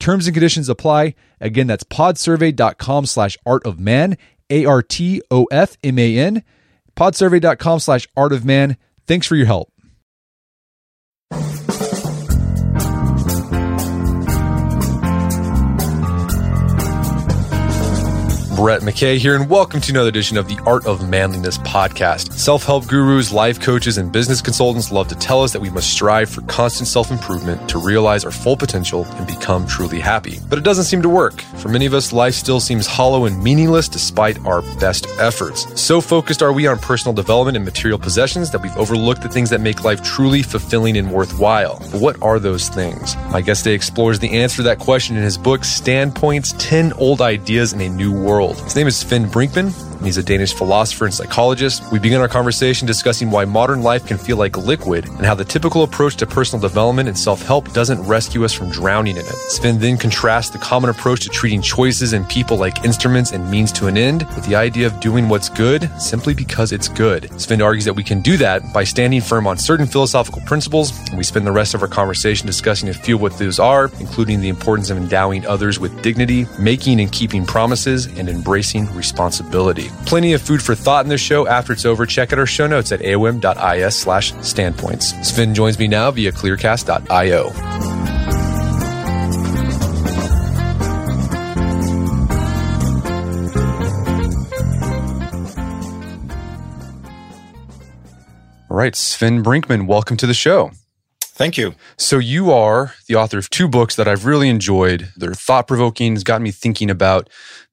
Terms and conditions apply. Again, that's podsurvey.com slash art of man, A R T O F M A N. Podsurvey.com slash art of man. Thanks for your help. Brett McKay here, and welcome to another edition of the Art of Manliness podcast. Self help gurus, life coaches, and business consultants love to tell us that we must strive for constant self improvement to realize our full potential and become truly happy. But it doesn't seem to work. For many of us, life still seems hollow and meaningless despite our best efforts. So focused are we on personal development and material possessions that we've overlooked the things that make life truly fulfilling and worthwhile. But what are those things? My guest today explores the answer to that question in his book, Standpoints 10 Old Ideas in a New World. His name is Svend Brinkmann. and He's a Danish philosopher and psychologist. We begin our conversation discussing why modern life can feel like liquid and how the typical approach to personal development and self help doesn't rescue us from drowning in it. Svend then contrasts the common approach to treating choices and people like instruments and means to an end with the idea of doing what's good simply because it's good. Svend argues that we can do that by standing firm on certain philosophical principles, and we spend the rest of our conversation discussing a few of what those are, including the importance of endowing others with dignity, making and keeping promises, and embracing responsibility. Plenty of food for thought in this show. After it's over, check out our show notes at aom.is slash standpoints. Svend joins me now via clearcast.io. All right, Svend Brinkmann, welcome to the show. Thank you. So you are the author of two books that I've really enjoyed. They're thought provoking. It's got me thinking about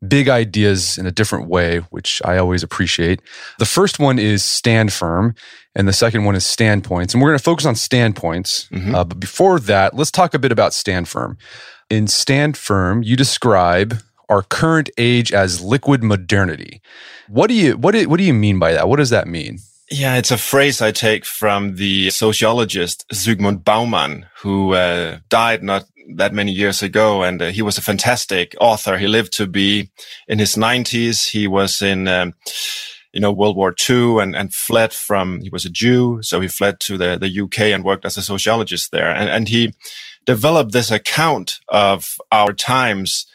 big ideas in a different way, which I always appreciate. The first one is Stand Firm, and the second one is Standpoints. And we're going to focus on standpoints. Mhm. Uh, but before that, let's talk a bit about Stand Firm. In Stand Firm, you describe our current age as liquid modernity. What do you what do, what do you mean by that? What does that mean? Yeah, it's a phrase I take from the sociologist Zygmunt Bauman, who uh, died not that many years ago. And uh, he was a fantastic author. He lived to be in his 90s. He was in, um, you know, World War II and, and fled from, he was a Jew. So he fled to the, the UK and worked as a sociologist there. And, and he developed this account of our times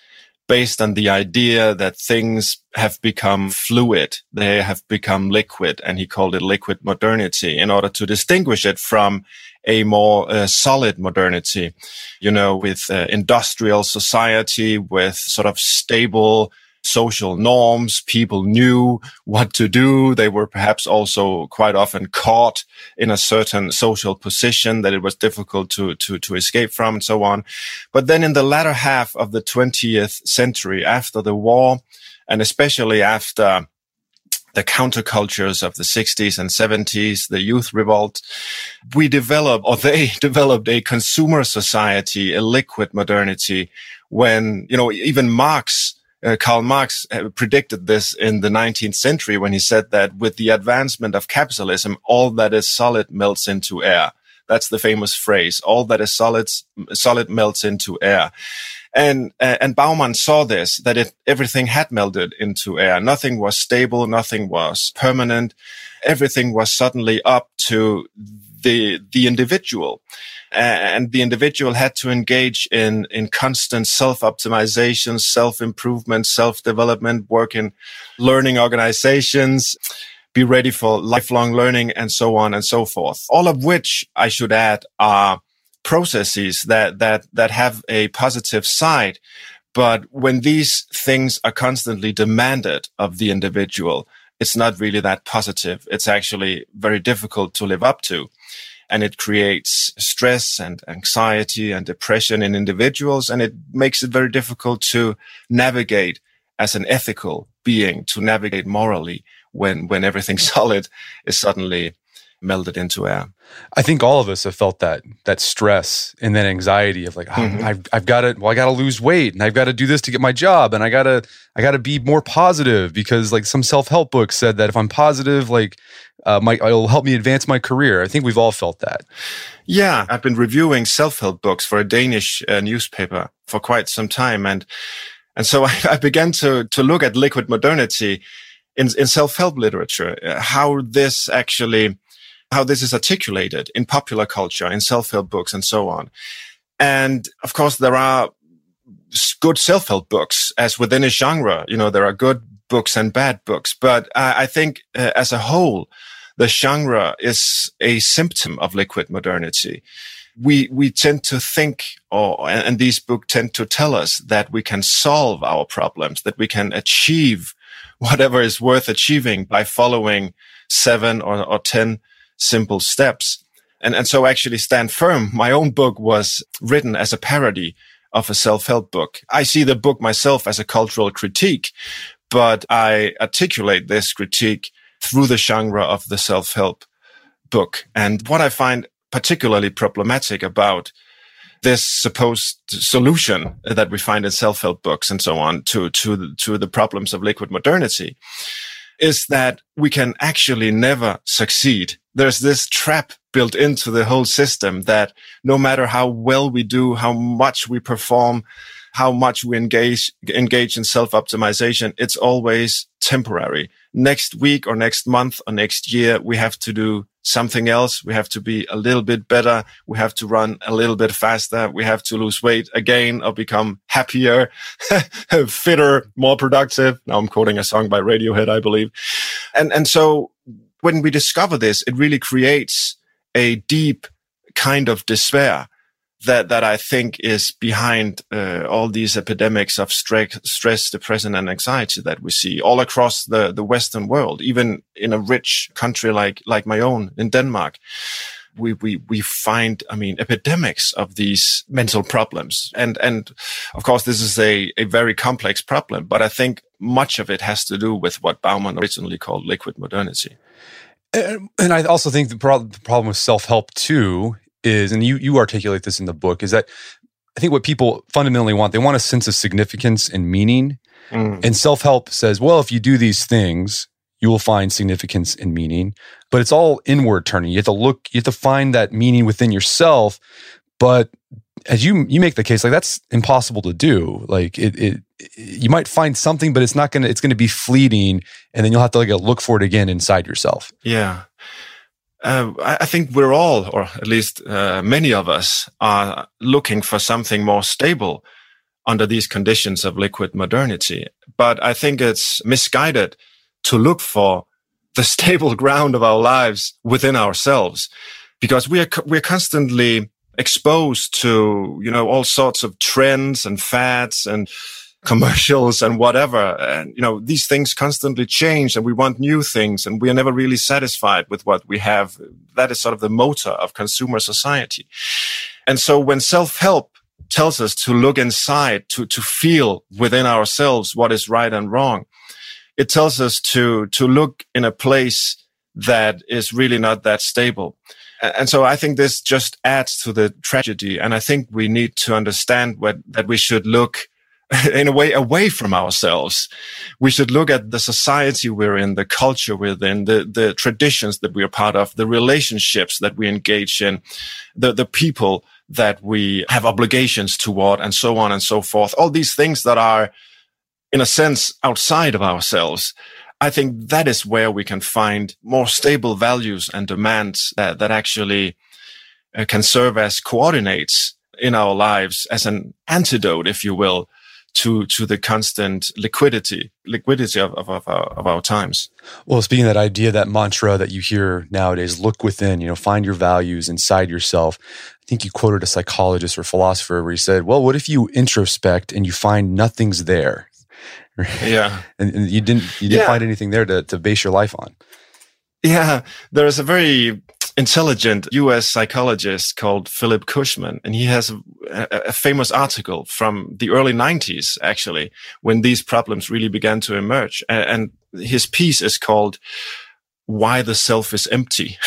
based on the idea that things have become fluid. They have become liquid. And he called it liquid modernity in order to distinguish it from a more uh, solid modernity, you know, with uh, industrial society, with sort of stable social norms. People knew what to do. They were perhaps also quite often caught in a certain social position that it was difficult to, to, to escape from and so on. But then in the latter half of the 20th century, after the war, and especially after the countercultures of the 60s and 70s, the youth revolt, we developed, or they developed a consumer society, a liquid modernity when, you know, even Marx uh, Karl Marx uh, predicted this in the 19th century when he said that with the advancement of capitalism, all that is solid melts into air. That's the famous phrase. All that is solid, solid melts into air. And, uh, and Bauman saw this, that it, everything had melted into air. Nothing was stable. Nothing was permanent. Everything was suddenly up to the, the individual and the individual had to engage in in constant self optimization, self improvement, self development, work in learning organizations, be ready for lifelong learning, and so on and so forth. All of which I should add are processes that that that have a positive side, But when these things are constantly demanded of the individual, it's not really that positive. It's actually very difficult to live up to. And it creates stress and anxiety and depression in individuals. And it makes it very difficult to navigate as an ethical being, to navigate morally when, when everything solid is suddenly melted into air. I think all of us have felt that that stress and that anxiety of like oh, mm-hmm. I've I've got to well I got to lose weight and I've got to do this to get my job and I got to I got to be more positive because like some self-help books said that if I'm positive like uh, my it'll help me advance my career. I think we've all felt that. Yeah, I've been reviewing self-help books for a Danish uh, newspaper for quite some time and and so I, I began to to look at liquid modernity in, in self-help literature, uh, how this actually how this is articulated in popular culture, in self-help books and so on. And of course, there are good self-help books as within a genre. You know, there are good books and bad books, but I, I think uh, as a whole, the genre is a symptom of liquid modernity. We, we tend to think, or, and these books tend to tell us that we can solve our problems, that we can achieve whatever is worth achieving by following seven or, or 10 simple steps. And, and so actually stand firm. My own book was written as a parody of a self-help book. I see the book myself as a cultural critique, but I articulate this critique through the genre of the self-help book. And what I find particularly problematic about this supposed solution that we find in self-help books and so on to, to, to the problems of liquid modernity is that we can actually never succeed. There's this trap built into the whole system that no matter how well we do, how much we perform, how much we engage, engage in self-optimization, it's always temporary. Next week or next month or next year, we have to do something else. We have to be a little bit better. We have to run a little bit faster. We have to lose weight again or become happier, fitter, more productive. Now I'm quoting a song by Radiohead, I believe. And, and so when we discover this, it really creates a deep kind of despair that that I think is behind uh, all these epidemics of stress, stress, depression, and anxiety that we see all across the the Western world, even in a rich country like like my own in Denmark. We, we, we find, I mean, epidemics of these mental problems. And, and of course, this is a, a very complex problem, but I think much of it has to do with what Bauman originally called liquid modernity. And, and I also think the, pro- the problem with self help too is, and you you articulate this in the book, is that I think what people fundamentally want, they want a sense of significance and meaning. Mm. And self help says, well, if you do these things, you will find significance and meaning. But it's all inward turning. You have to look, you have to find that meaning within yourself. But as you you make the case, like that's impossible to do. Like it, it you might find something, but it's not gonna it's gonna be fleeting, and then you'll have to like look for it again inside yourself. Yeah uh, I think we're all, or at least uh, many of us, are looking for something more stable under these conditions of liquid modernity. But I think it's misguided to look for the stable ground of our lives within ourselves, because we are we're constantly exposed to you know all sorts of trends and fads and commercials and whatever. And, you know, these things constantly change and we want new things and we are never really satisfied with what we have. That is sort of the motor of consumer society. And so when self-help tells us to look inside, to, to feel within ourselves what is right and wrong, it tells us to, to look in a place that is really not that stable. And so I think this just adds to the tragedy. And I think we need to understand what, that we should look in a way away from ourselves. We should look at the society we're in, the culture we're in, the, the traditions that we are part of, the relationships that we engage in, the, the people that we have obligations toward and so on and so forth. All these things that are, in a sense, outside of ourselves. I think that is where we can find more stable values and demands that, that actually uh, can serve as coordinates in our lives as an antidote, if you will, to to the constant liquidity liquidity of, of, of, our, of our times well speaking of that idea that mantra that you hear nowadays look within you know find your values inside yourself I think you quoted a psychologist or philosopher where he said, "Well, what if you introspect and you find nothing's there?" Yeah, and, and, you didn't you didn't yeah. find anything there to to base your life on. Yeah, there is a very intelligent US psychologist called Philip Cushman. And he has a, a, famous article from the early 90s, actually, when these problems really began to emerge. And, and his piece is called Why the Self is Empty.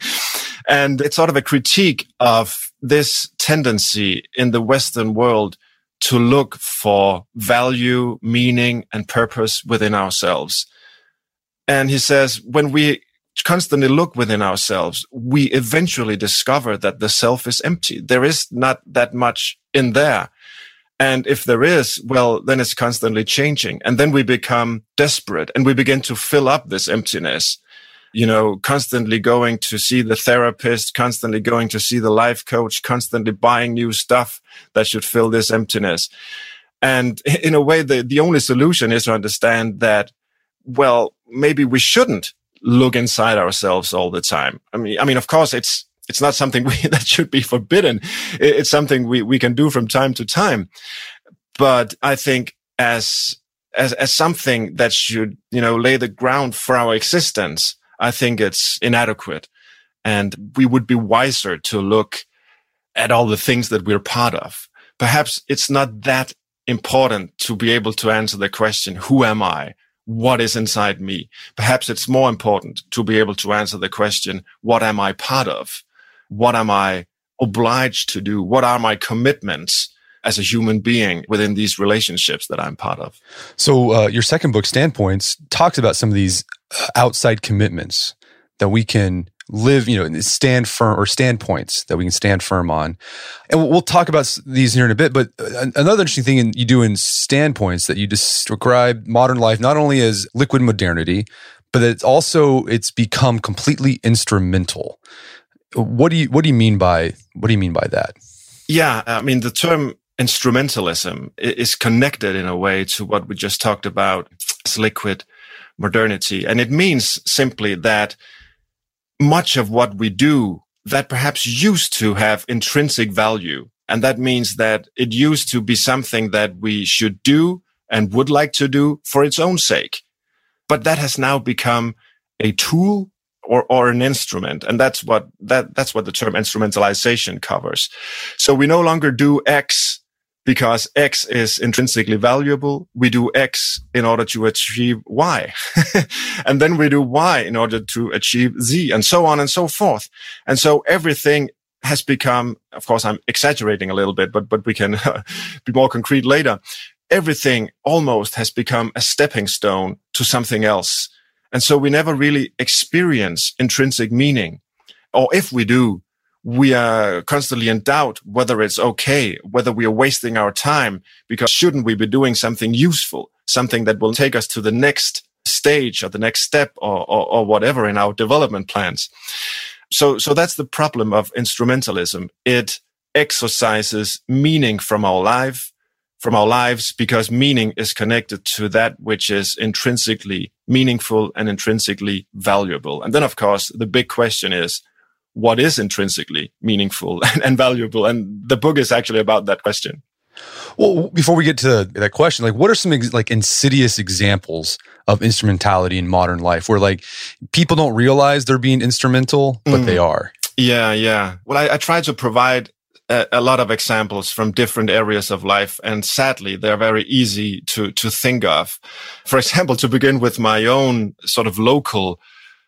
and it's sort of a critique of this tendency in the Western world to look for value, meaning, and purpose within ourselves. And he says, when we constantly look within ourselves, we eventually discover that the self is empty. There is not that much in there. And if there is, well, then it's constantly changing. And then we become desperate and we begin to fill up this emptiness. You know, constantly going to see the therapist, constantly going to see the life coach, constantly buying new stuff that should fill this emptiness. And in a way, the, the only solution is to understand that, well, maybe we shouldn't look inside ourselves all the time. I mean, I mean, of course, it's it's not something we, that should be forbidden. It's something we, we can do from time to time. But I think as, as, as something that should, you know, lay the ground for our existence, I think it's inadequate. And we would be wiser to look at all the things that we're part of. Perhaps it's not that important to be able to answer the question, who am I? What is inside me. Perhaps it's more important to be able to answer the question, what am I part of? What am I obliged to do? What are my commitments as a human being within these relationships that I'm part of? So, uh, your second book, Standpoints, talks about some of these uh, outside commitments that we can live, you know, stand firm or standpoints that we can stand firm on. And we'll talk about these here in a bit. But uh, another interesting thing you do in standpoints that you describe modern life not only as liquid modernity, but it's also it's become completely instrumental. What do you what do you mean by what do you mean by that? Yeah, I mean the term instrumentalism is connected in a way to what we just talked about as liquid modernity, and it means simply that much of what we do that perhaps used to have intrinsic value. And that means that it used to be something that we should do and would like to do for its own sake. But that has now become a tool or, or an instrument. And that's what, that, that's what the term instrumentalization covers. So we no longer do X because X is intrinsically valuable. We do X in order to achieve Y. and then we do Y in order to achieve Z and so on and so forth. And so everything has become, of course, I'm exaggerating a little bit, but, but we can be more concrete later. Everything almost has become a stepping stone to something else. And so we never really experience intrinsic meaning. Or if we do, we are constantly in doubt whether it's okay, whether we are wasting our time, because shouldn't we be doing something useful, something that will take us to the next stage or the next step or, or, or whatever in our development plans. So, so that's the problem of instrumentalism. It exercises meaning from our life, from our lives, because meaning is connected to that which is intrinsically meaningful and intrinsically valuable. And then, of course, the big question is, what is intrinsically meaningful and, and valuable. And the book is actually about that question. Well, before we get to that question, like what are some ex- like insidious examples of instrumentality in modern life where like people don't realize they're being instrumental, but mm. they are? Yeah, yeah. Well, I, I try to provide a, a, lot of examples from different areas of life, and sadly, they're very easy to to think of. For example, to begin with my own sort of local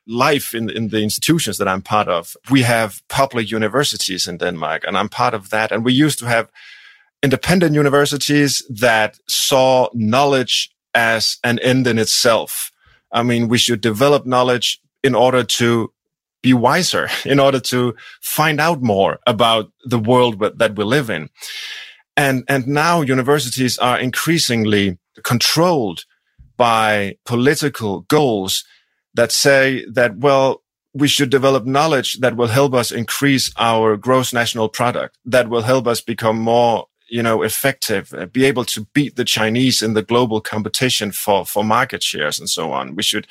life in, in the institutions that I'm part of. We have public universities in Denmark and I'm part of that. And we used to have independent universities that saw knowledge as an end in itself. I mean, we should develop knowledge in order to be wiser, in order to find out more about the world that we live in. And, and now universities are increasingly controlled by political goals that say that, well, we should develop knowledge that will help us increase our gross national product, that will help us become more you know, effective, uh, be able to beat the Chinese in the global competition for, for market shares and so on. We should,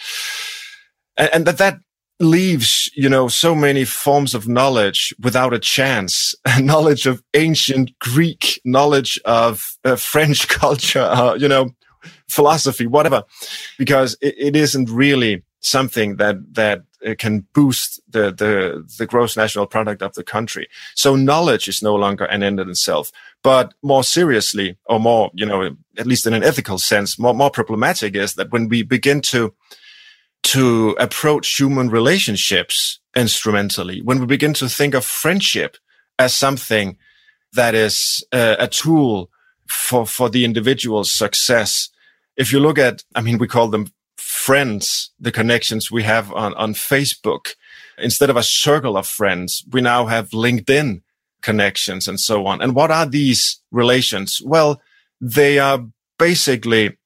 and, and that, that leaves, you know, so many forms of knowledge without a chance. knowledge of ancient Greek, knowledge of uh, French culture, uh, you know, philosophy, whatever, because it, it isn't really something that, that uh, can boost the, the, the gross national product of the country. So knowledge is no longer an end in itself. But more seriously, or more, you know, at least in an ethical sense, more, more problematic is that when we begin to, to approach human relationships instrumentally, when we begin to think of friendship as something that is uh, a tool for, for the individual's success. If you look at, I mean, we call them friends, the connections we have on, on Facebook. Instead of a circle of friends, we now have LinkedIn connections and so on. And what are these relations? Well, they are basically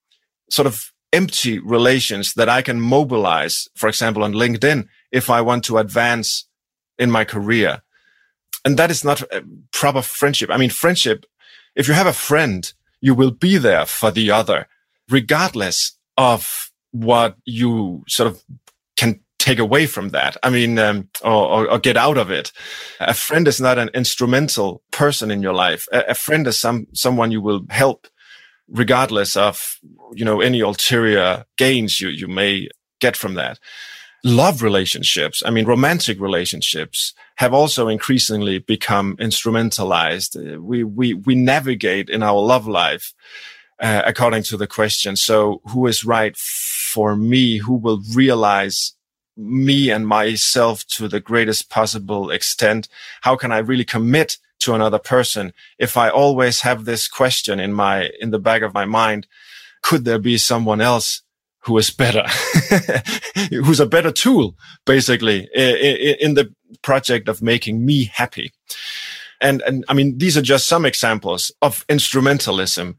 sort of empty relations that I can mobilize, for example, on LinkedIn, if I want to advance in my career. And that is not proper friendship. I mean, friendship, if you have a friend, you will be there for the other, regardless of what you sort of can take away from that. I mean, um, or, or, get out of it. A friend is not an instrumental person in your life. A, a friend is some someone you will help regardless of, you know, any ulterior gains you, you may get from that. Love relationships, I mean, romantic relationships have also increasingly become instrumentalized. We, we, we navigate in our love life, uh, according to the question. So who is right for me? Who will realize me and myself to the greatest possible extent? How can I really commit to another person if I always have this question in my, in the back of my mind, could there be someone else who is better, who's a better tool, basically, in the project of making me happy? And, and I mean, these are just some examples of instrumentalism,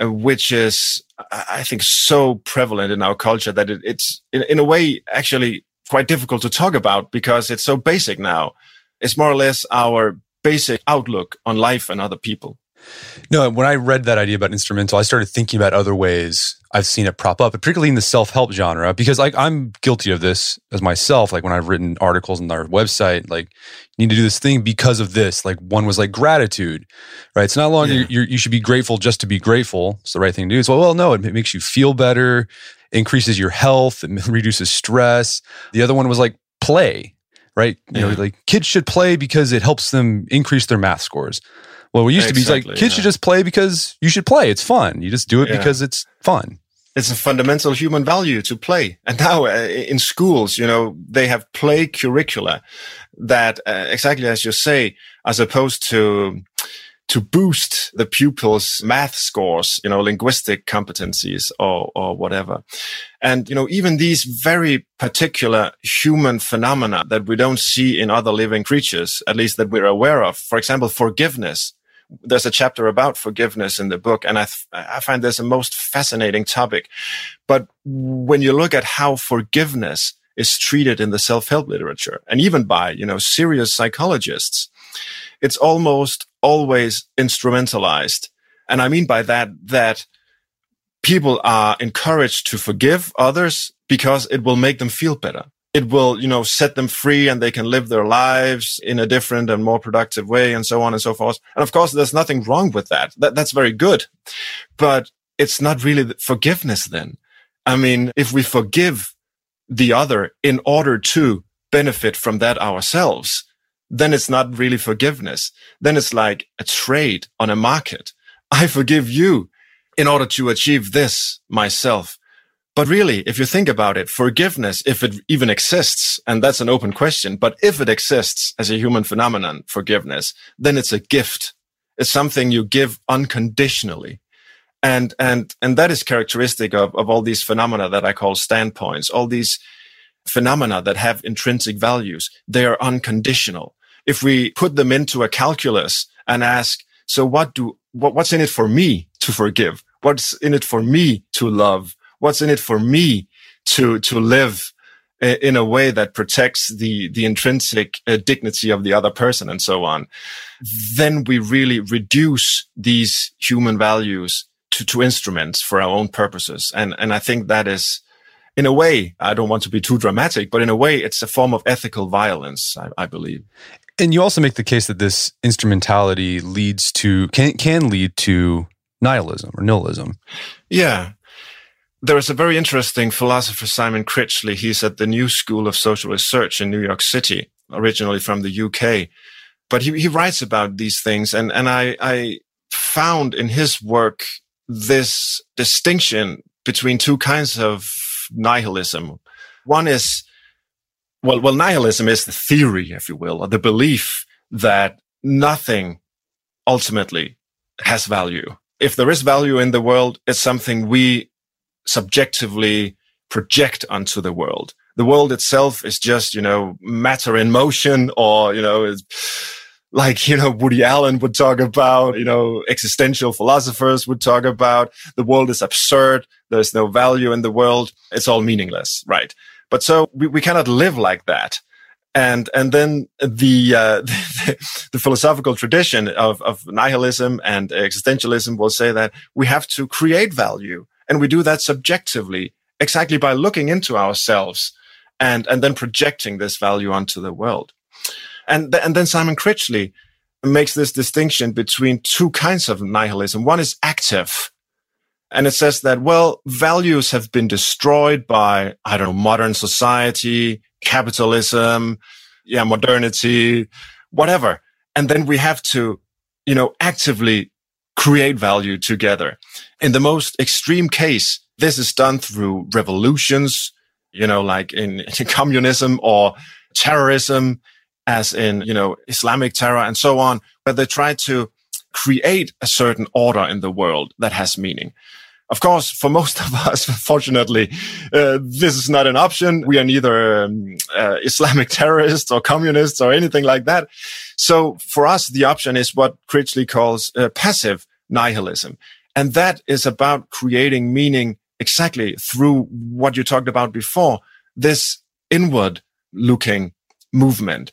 uh, which is, I think, so prevalent in our culture that it, it's in, in a way actually quite difficult to talk about because it's so basic now. It's more or less our basic outlook on life and other people. No, when I read that idea about instrumental, I started thinking about other ways I've seen it prop up, particularly in the self help genre, because like I'm guilty of this as myself. Like when I've written articles on our website, like you need to do this thing because of this. Like one was like gratitude, right? It's not longer yeah. you should be grateful just to be grateful. It's the right thing to do. It's well, well, no, it makes you feel better, increases your health, it reduces stress. The other one was like play right? You yeah. know, like kids should play because it helps them increase their math scores. Well, we used exactly, to be like kids yeah. should just play because you should play. It's fun. You just do it yeah. because it's fun. It's a fundamental human value to play. And now uh, in schools, you know, they have play curricula that uh, exactly as you say, as opposed to to boost the pupils' math scores, you know, linguistic competencies or, or whatever. And, you know, even these very particular human phenomena that we don't see in other living creatures, at least that we're aware of. For example, forgiveness. There's a chapter about forgiveness in the book, and I, th- I find this a most fascinating topic. But when you look at how forgiveness is treated in the self-help literature and even by, you know, serious psychologists, it's almost always instrumentalized. And I mean by that, that people are encouraged to forgive others because it will make them feel better. It will, you know, set them free and they can live their lives in a different and more productive way and so on and so forth. And of course, there's nothing wrong with that. that that's very good, but it's not really forgiveness then. I mean, if we forgive the other in order to benefit from that ourselves, then it's not really forgiveness. Then it's like a trade on a market. I forgive you in order to achieve this myself. But really, if you think about it, forgiveness, if it even exists, and that's an open question, but if it exists as a human phenomenon, forgiveness, then it's a gift. It's something you give unconditionally. And, and, and that is characteristic of, of all these phenomena that I call standpoints, all these phenomena that have intrinsic values. They are unconditional if we put them into a calculus and ask, so what do, what, what's in it for me to forgive? What's in it for me to love? What's in it for me to, to live in a way that protects the, the intrinsic uh, dignity of the other person and so on? Then we really reduce these human values to, to instruments for our own purposes. And, and I think that is, in a way, I don't want to be too dramatic, but in a way, it's a form of ethical violence, I, I believe. And you also make the case that this instrumentality leads to can can lead to nihilism or nihilism. Yeah. There is a very interesting philosopher, Simon Critchley. He's at the New School of Social Research in New York City, originally from the UK. But he, he writes about these things. And, and I, I found in his work this distinction between two kinds of nihilism. One is well, well, nihilism is the theory, if you will, or the belief that nothing ultimately has value. If there is value in the world, it's something we subjectively project onto the world. The world itself is just, you know, matter in motion or, you know, like, you know, Woody Allen would talk about, you know, existential philosophers would talk about the world is absurd. There's no value in the world. It's all meaningless. Right. But so we, we cannot live like that. And, and then the, uh, the, the, philosophical tradition of, of nihilism and existentialism will say that we have to create value. And we do that subjectively, exactly by looking into ourselves and, and then projecting this value onto the world. And, th- and then Simon Critchley makes this distinction between two kinds of nihilism. One is active, and it says that, well, values have been destroyed by, I don't know, modern society, capitalism, yeah, modernity, whatever. And then we have to, you know, actively create value together. In the most extreme case, this is done through revolutions, you know, like in, communism or terrorism, as in, you know, Islamic terror and so on, where they try to create a certain order in the world that has meaning. Of course, for most of us, fortunately, uh, this is not an option. We are neither um, uh, Islamic terrorists or communists or anything like that. So for us, the option is what Critchley calls uh, passive nihilism. And that is about creating meaning exactly through what you talked about before, this inward looking movement.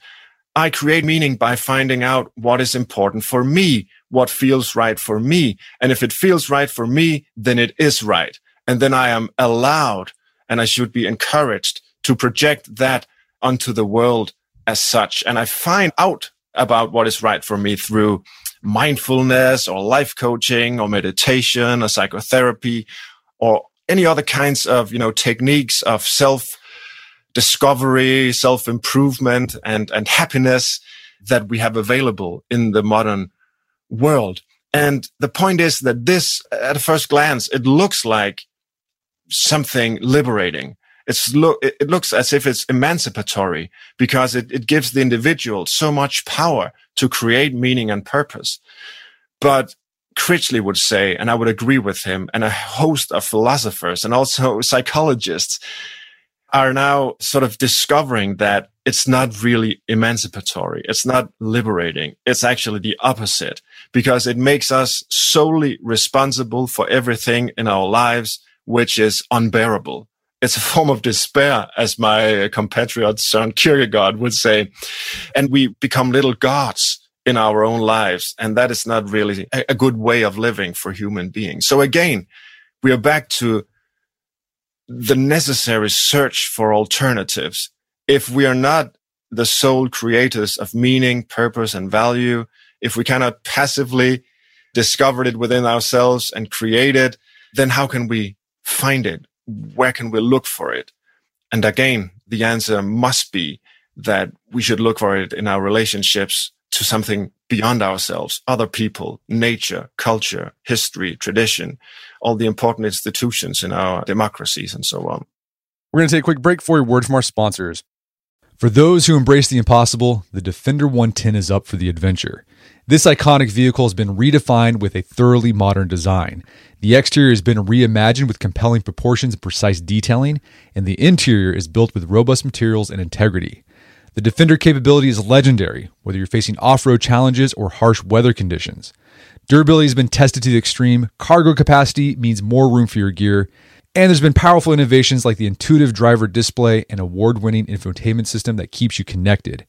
I create meaning by finding out what is important for me, what feels right for me. And if it feels right for me, then it is right. And then I am allowed and I should be encouraged to project that onto the world as such. And I find out about what is right for me through mindfulness or life coaching or meditation or psychotherapy or any other kinds of, you know, techniques of self discovery, self improvement and, and happiness that we have available in the modern world. And the point is that this, at first glance, it looks like something liberating. It's look, it looks as if it's emancipatory because it, it gives the individual so much power to create meaning and purpose. But Critchley would say, and I would agree with him, and a host of philosophers and also psychologists are now sort of discovering that it's not really emancipatory. It's not liberating. It's actually the opposite because it makes us solely responsible for everything in our lives, which is unbearable. It's a form of despair, as my compatriot Søren Kierkegaard would say. And we become little gods in our own lives. And that is not really a good way of living for human beings. So again, we are back to the necessary search for alternatives. If we are not the sole creators of meaning, purpose, and value, if we cannot passively discover it within ourselves and create it, then how can we find it? Where can we look for it? And again, the answer must be that we should look for it in our relationships to something beyond ourselves, other people, nature, culture, history, tradition, all the important institutions in our democracies and so on. We're going to take a quick break for a word from our sponsors. For those who embrace the impossible, the Defender 110 is up for the adventure. This iconic vehicle has been redefined with a thoroughly modern design. The exterior has been reimagined with compelling proportions and precise detailing, and the interior is built with robust materials and integrity. The Defender capability is legendary, whether you're facing off road challenges or harsh weather conditions. Durability has been tested to the extreme, cargo capacity means more room for your gear, and there's been powerful innovations like the intuitive driver display and award winning infotainment system that keeps you connected.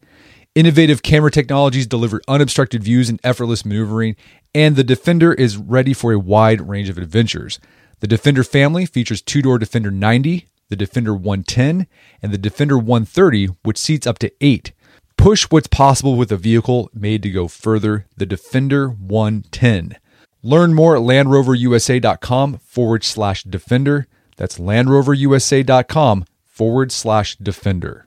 Innovative camera technologies deliver unobstructed views and effortless maneuvering, and the Defender is ready for a wide range of adventures. The Defender family features two door Defender 90, the Defender 110, and the Defender 130, which seats up to eight. Push what's possible with a vehicle made to go further, the Defender 110. Learn more at LandRoverUSA.com forward slash Defender. That's LandRoverUSA.com forward slash Defender.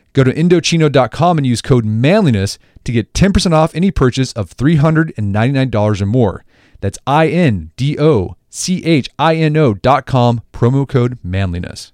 Go to Indochino.com and use code manliness to get 10% off any purchase of $399 or more. That's I N D O C H I N O.com, promo code manliness.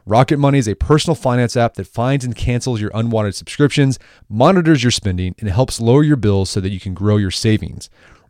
Rocket Money is a personal finance app that finds and cancels your unwanted subscriptions, monitors your spending, and helps lower your bills so that you can grow your savings.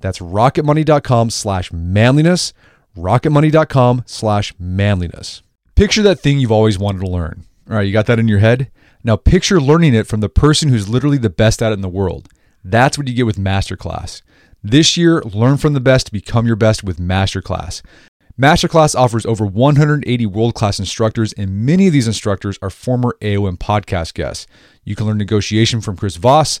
That's rocketmoney.com slash manliness, rocketmoney.com slash manliness. Picture that thing you've always wanted to learn. All right, you got that in your head? Now picture learning it from the person who's literally the best at it in the world. That's what you get with Masterclass. This year, learn from the best to become your best with Masterclass. Masterclass offers over 180 world class instructors, and many of these instructors are former AOM podcast guests. You can learn negotiation from Chris Voss,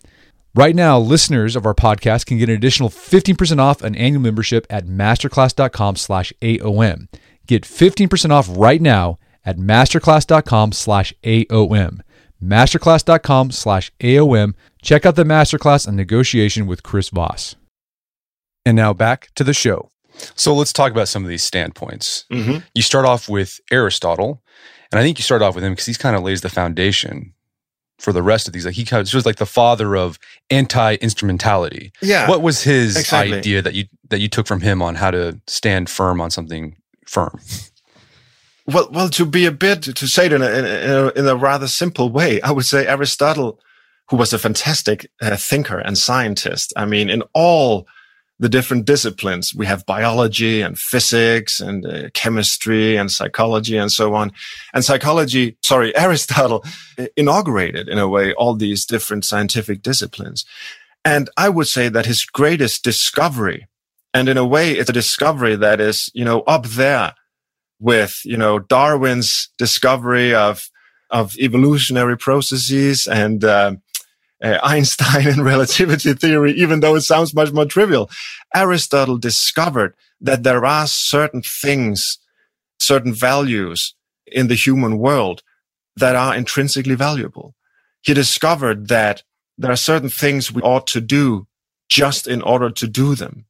Right now, listeners of our podcast can get an additional 15% off an annual membership at masterclass.com slash AOM. Get 15% off right now at masterclass.com slash AOM masterclass.com slash AOM. Check out the masterclass on negotiation with Chris Voss. And now back to the show. So let's talk about some of these standpoints. Mm-hmm. You start off with Aristotle, and I think you start off with him because he kind of lays the foundation for the rest of these. Like he kind of was like the father of anti-instrumentality. Yeah. What was his exactly. idea that you that you took from him on how to stand firm on something firm? Well, well, to be a bit to say it in a, in a, in a rather simple way, I would say Aristotle, who was a fantastic uh, thinker and scientist. I mean, in all the different disciplines, we have biology and physics and uh, chemistry and psychology and so on. And psychology, sorry, Aristotle uh, inaugurated in a way all these different scientific disciplines. And I would say that his greatest discovery, and in a way, it's a discovery that is, you know, up there with, you know, Darwin's discovery of, of evolutionary processes and, uh, uh, Einstein and relativity theory, even though it sounds much more trivial. Aristotle discovered that there are certain things, certain values in the human world that are intrinsically valuable. He discovered that there are certain things we ought to do just in order to do them.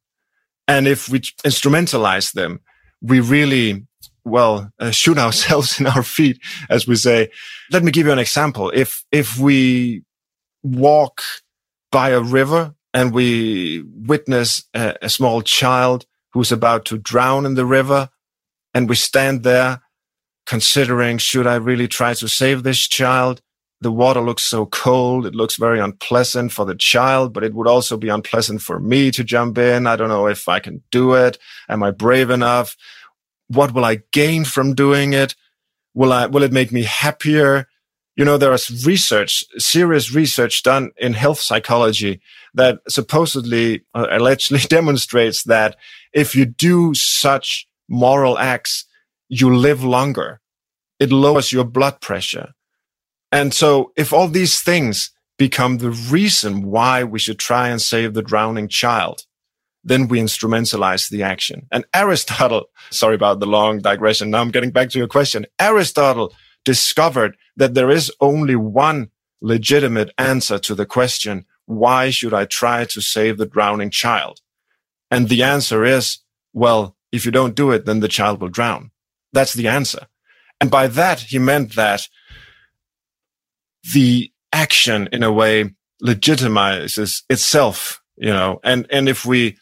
And if we instrumentalize them, we really well, uh, shoot ourselves in our feet, as we say. Let me give you an example. If, if we walk by a river and we witness a, a small child who's about to drown in the river and we stand there considering, should I really try to save this child? The water looks so cold. It looks very unpleasant for the child, but it would also be unpleasant for me to jump in. I don't know if I can do it. Am I brave enough? What will I gain from doing it? Will I, will it make me happier? You know, there is research, serious research done in health psychology that supposedly uh, allegedly demonstrates that if you do such moral acts, you live longer. It lowers your blood pressure. And so if all these things become the reason why we should try and save the drowning child, then we instrumentalize the action. And Aristotle, sorry about the long digression. Now I'm getting back to your question. Aristotle discovered that there is only one legitimate answer to the question, why should I try to save the drowning child? And the answer is, well, if you don't do it, then the child will drown. That's the answer. And by that, he meant that the action in a way legitimizes itself, you know, and, and if we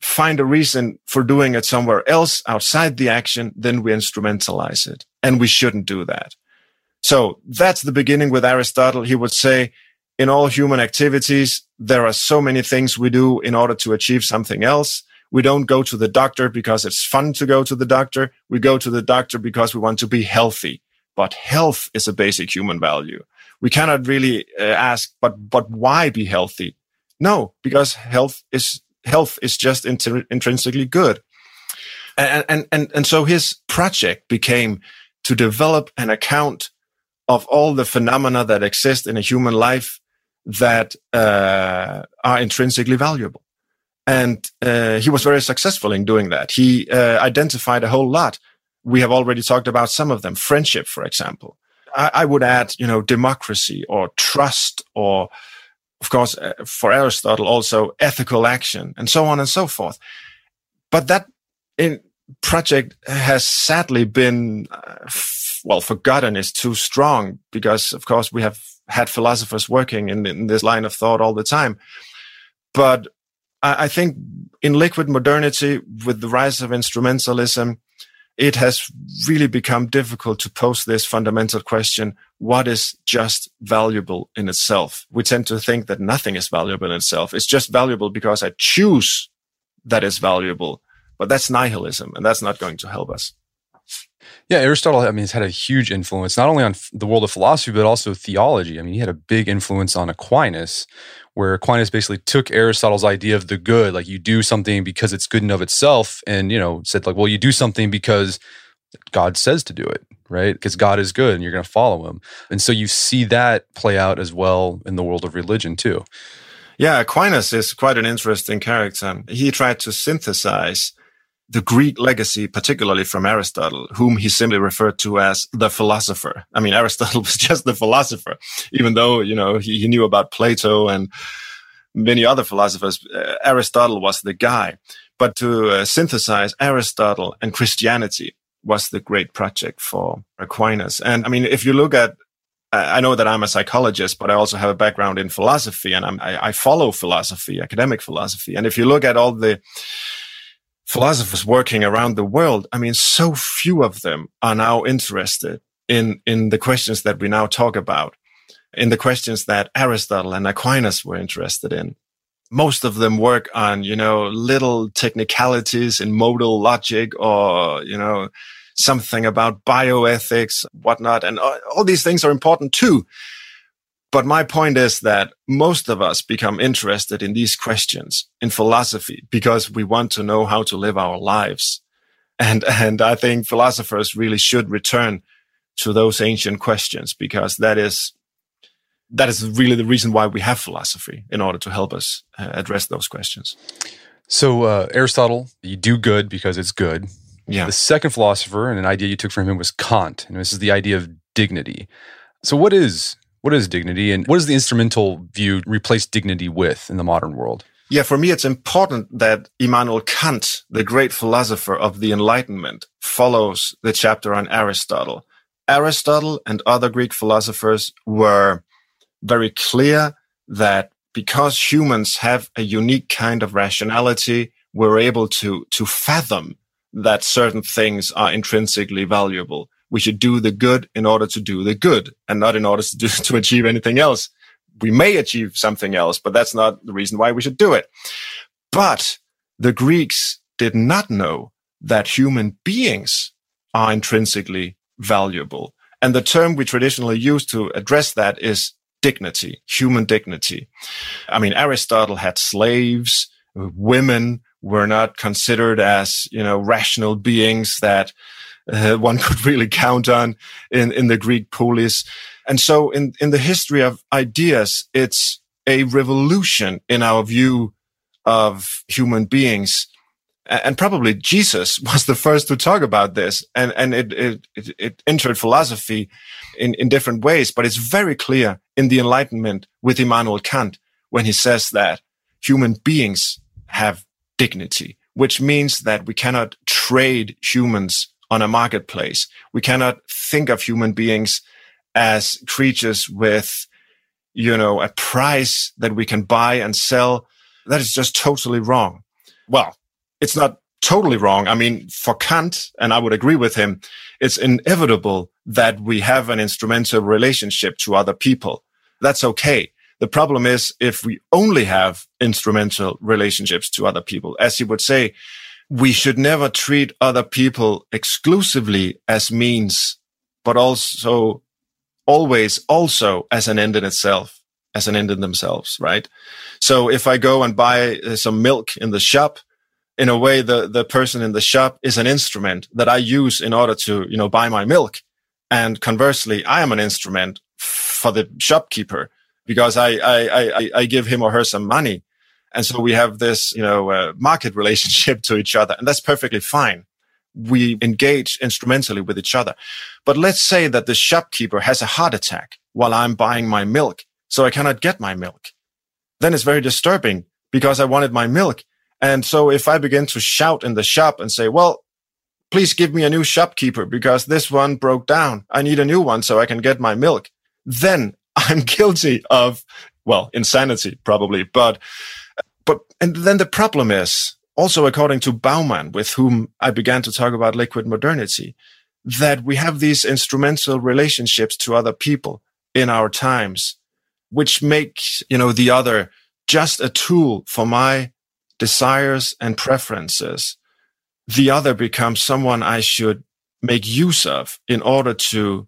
find a reason for doing it somewhere else outside the action, then we instrumentalize it. And we shouldn't do that. So that's the beginning with Aristotle. He would say, in all human activities, there are so many things we do in order to achieve something else. We don't go to the doctor because it's fun to go to the doctor. We go to the doctor because we want to be healthy. But health is a basic human value. We cannot really uh, ask, but, but why be healthy? No, because health is, health is just inter- intrinsically good. And, and, and, and so his project became to develop an account of all the phenomena that exist in a human life that uh, are intrinsically valuable. And uh, he was very successful in doing that. He uh, identified a whole lot. We have already talked about some of them. Friendship, for example. I, I would add, you know, democracy or trust or, of course, uh, for Aristotle, also ethical action and so on and so forth. But that in, project has sadly been, uh, well, forgotten is too strong because, of course, we have had philosophers working in, in this line of thought all the time. But I, I think in liquid modernity, with the rise of instrumentalism, it has really become difficult to pose this fundamental question. What is just valuable in itself? We tend to think that nothing is valuable in itself. It's just valuable because I choose that is valuable. But that's nihilism and that's not going to help us. Yeah, Aristotle, I mean, has had a huge influence not only on the world of philosophy, but also theology. I mean, he had a big influence on Aquinas, where Aquinas basically took Aristotle's idea of the good, like you do something because it's good in of itself, and you know said like, well, you do something because God says to do it, right? Because God is good and you're going to follow him. And so you see that play out as well in the world of religion too. Yeah, Aquinas is quite an interesting character. He tried to synthesize the Greek legacy, particularly from Aristotle, whom he simply referred to as the philosopher. I mean, Aristotle was just the philosopher, even though, you know, he, he knew about Plato and many other philosophers. Uh, Aristotle was the guy. But to uh, synthesize Aristotle and Christianity was the great project for Aquinas. And I mean, if you look at I know that I'm a psychologist, but I also have a background in philosophy and I, I follow philosophy, academic philosophy. And if you look at all the philosophers working around the world, I mean, so few of them are now interested in, in the questions that we now talk about, in the questions that Aristotle and Aquinas were interested in. Most of them work on, you know, little technicalities in modal logic or, you know, something about bioethics, whatnot. And all these things are important too. But my point is that most of us become interested in these questions in philosophy because we want to know how to live our lives. And, and I think philosophers really should return to those ancient questions because that is, that is really the reason why we have philosophy in order to help us uh, address those questions. So, uh, Aristotle, you do good because it's good. Yeah. The second philosopher and an idea you took from him was Kant. And this is the idea of dignity. So, what is what is dignity and what does the instrumental view replace dignity with in the modern world? Yeah, for me, it's important that Immanuel Kant, the great philosopher of the Enlightenment, follows the chapter on Aristotle. Aristotle and other Greek philosophers were very clear that because humans have a unique kind of rationality, we're able to, to fathom that certain things are intrinsically valuable. We should do the good in order to do the good and not in order to, do, to achieve anything else we may achieve something else, but that's not the reason why we should do it. But the Greeks did not know that human beings are intrinsically valuable. And the term we traditionally use to address that is dignity, human dignity. I mean, Aristotle had slaves, women were not considered as, you know, rational beings that uh, one could really count on in, in the Greek polis. And so in, in the history of ideas, it's a revolution in our view of human beings. And probably Jesus was the first to talk about this and, and it, it, it entered philosophy in, in different ways, but it's very clear in the Enlightenment with Immanuel Kant when he says that human beings have dignity, which means that we cannot trade humans on a marketplace. We cannot think of human beings as creatures with, you know, a price that we can buy and sell. That is just totally wrong. Well, it's not totally wrong. I mean, for Kant, and I would agree with him, it's inevitable that we have an instrumental relationship to other people. That's okay. The problem is if we only have instrumental relationships to other people, as he would say, we should never treat other people exclusively as means, but also always also as an end in itself, as an end in themselves, right? So if I go and buy uh, some milk in the shop, in a way, the, the person in the shop is an instrument that I use in order to, you know, buy my milk. And conversely, I am an instrument for the shopkeeper because I, I, I, I give him or her some money. And so we have this, you know, uh, market relationship to each other and that's perfectly fine we engage instrumentally with each other. But let's say that the shopkeeper has a heart attack while I'm buying my milk. So I cannot get my milk. Then it's very disturbing because I wanted my milk. And so if I begin to shout in the shop and say, well, please give me a new shopkeeper because this one broke down. I need a new one so I can get my milk. Then I'm guilty of, well, insanity probably, but, but, and then the problem is also according to Bauman, with whom I began to talk about liquid modernity, that we have these instrumental relationships to other people in our times, which make, you know, the other just a tool for my desires and preferences. The other becomes someone I should make use of in order to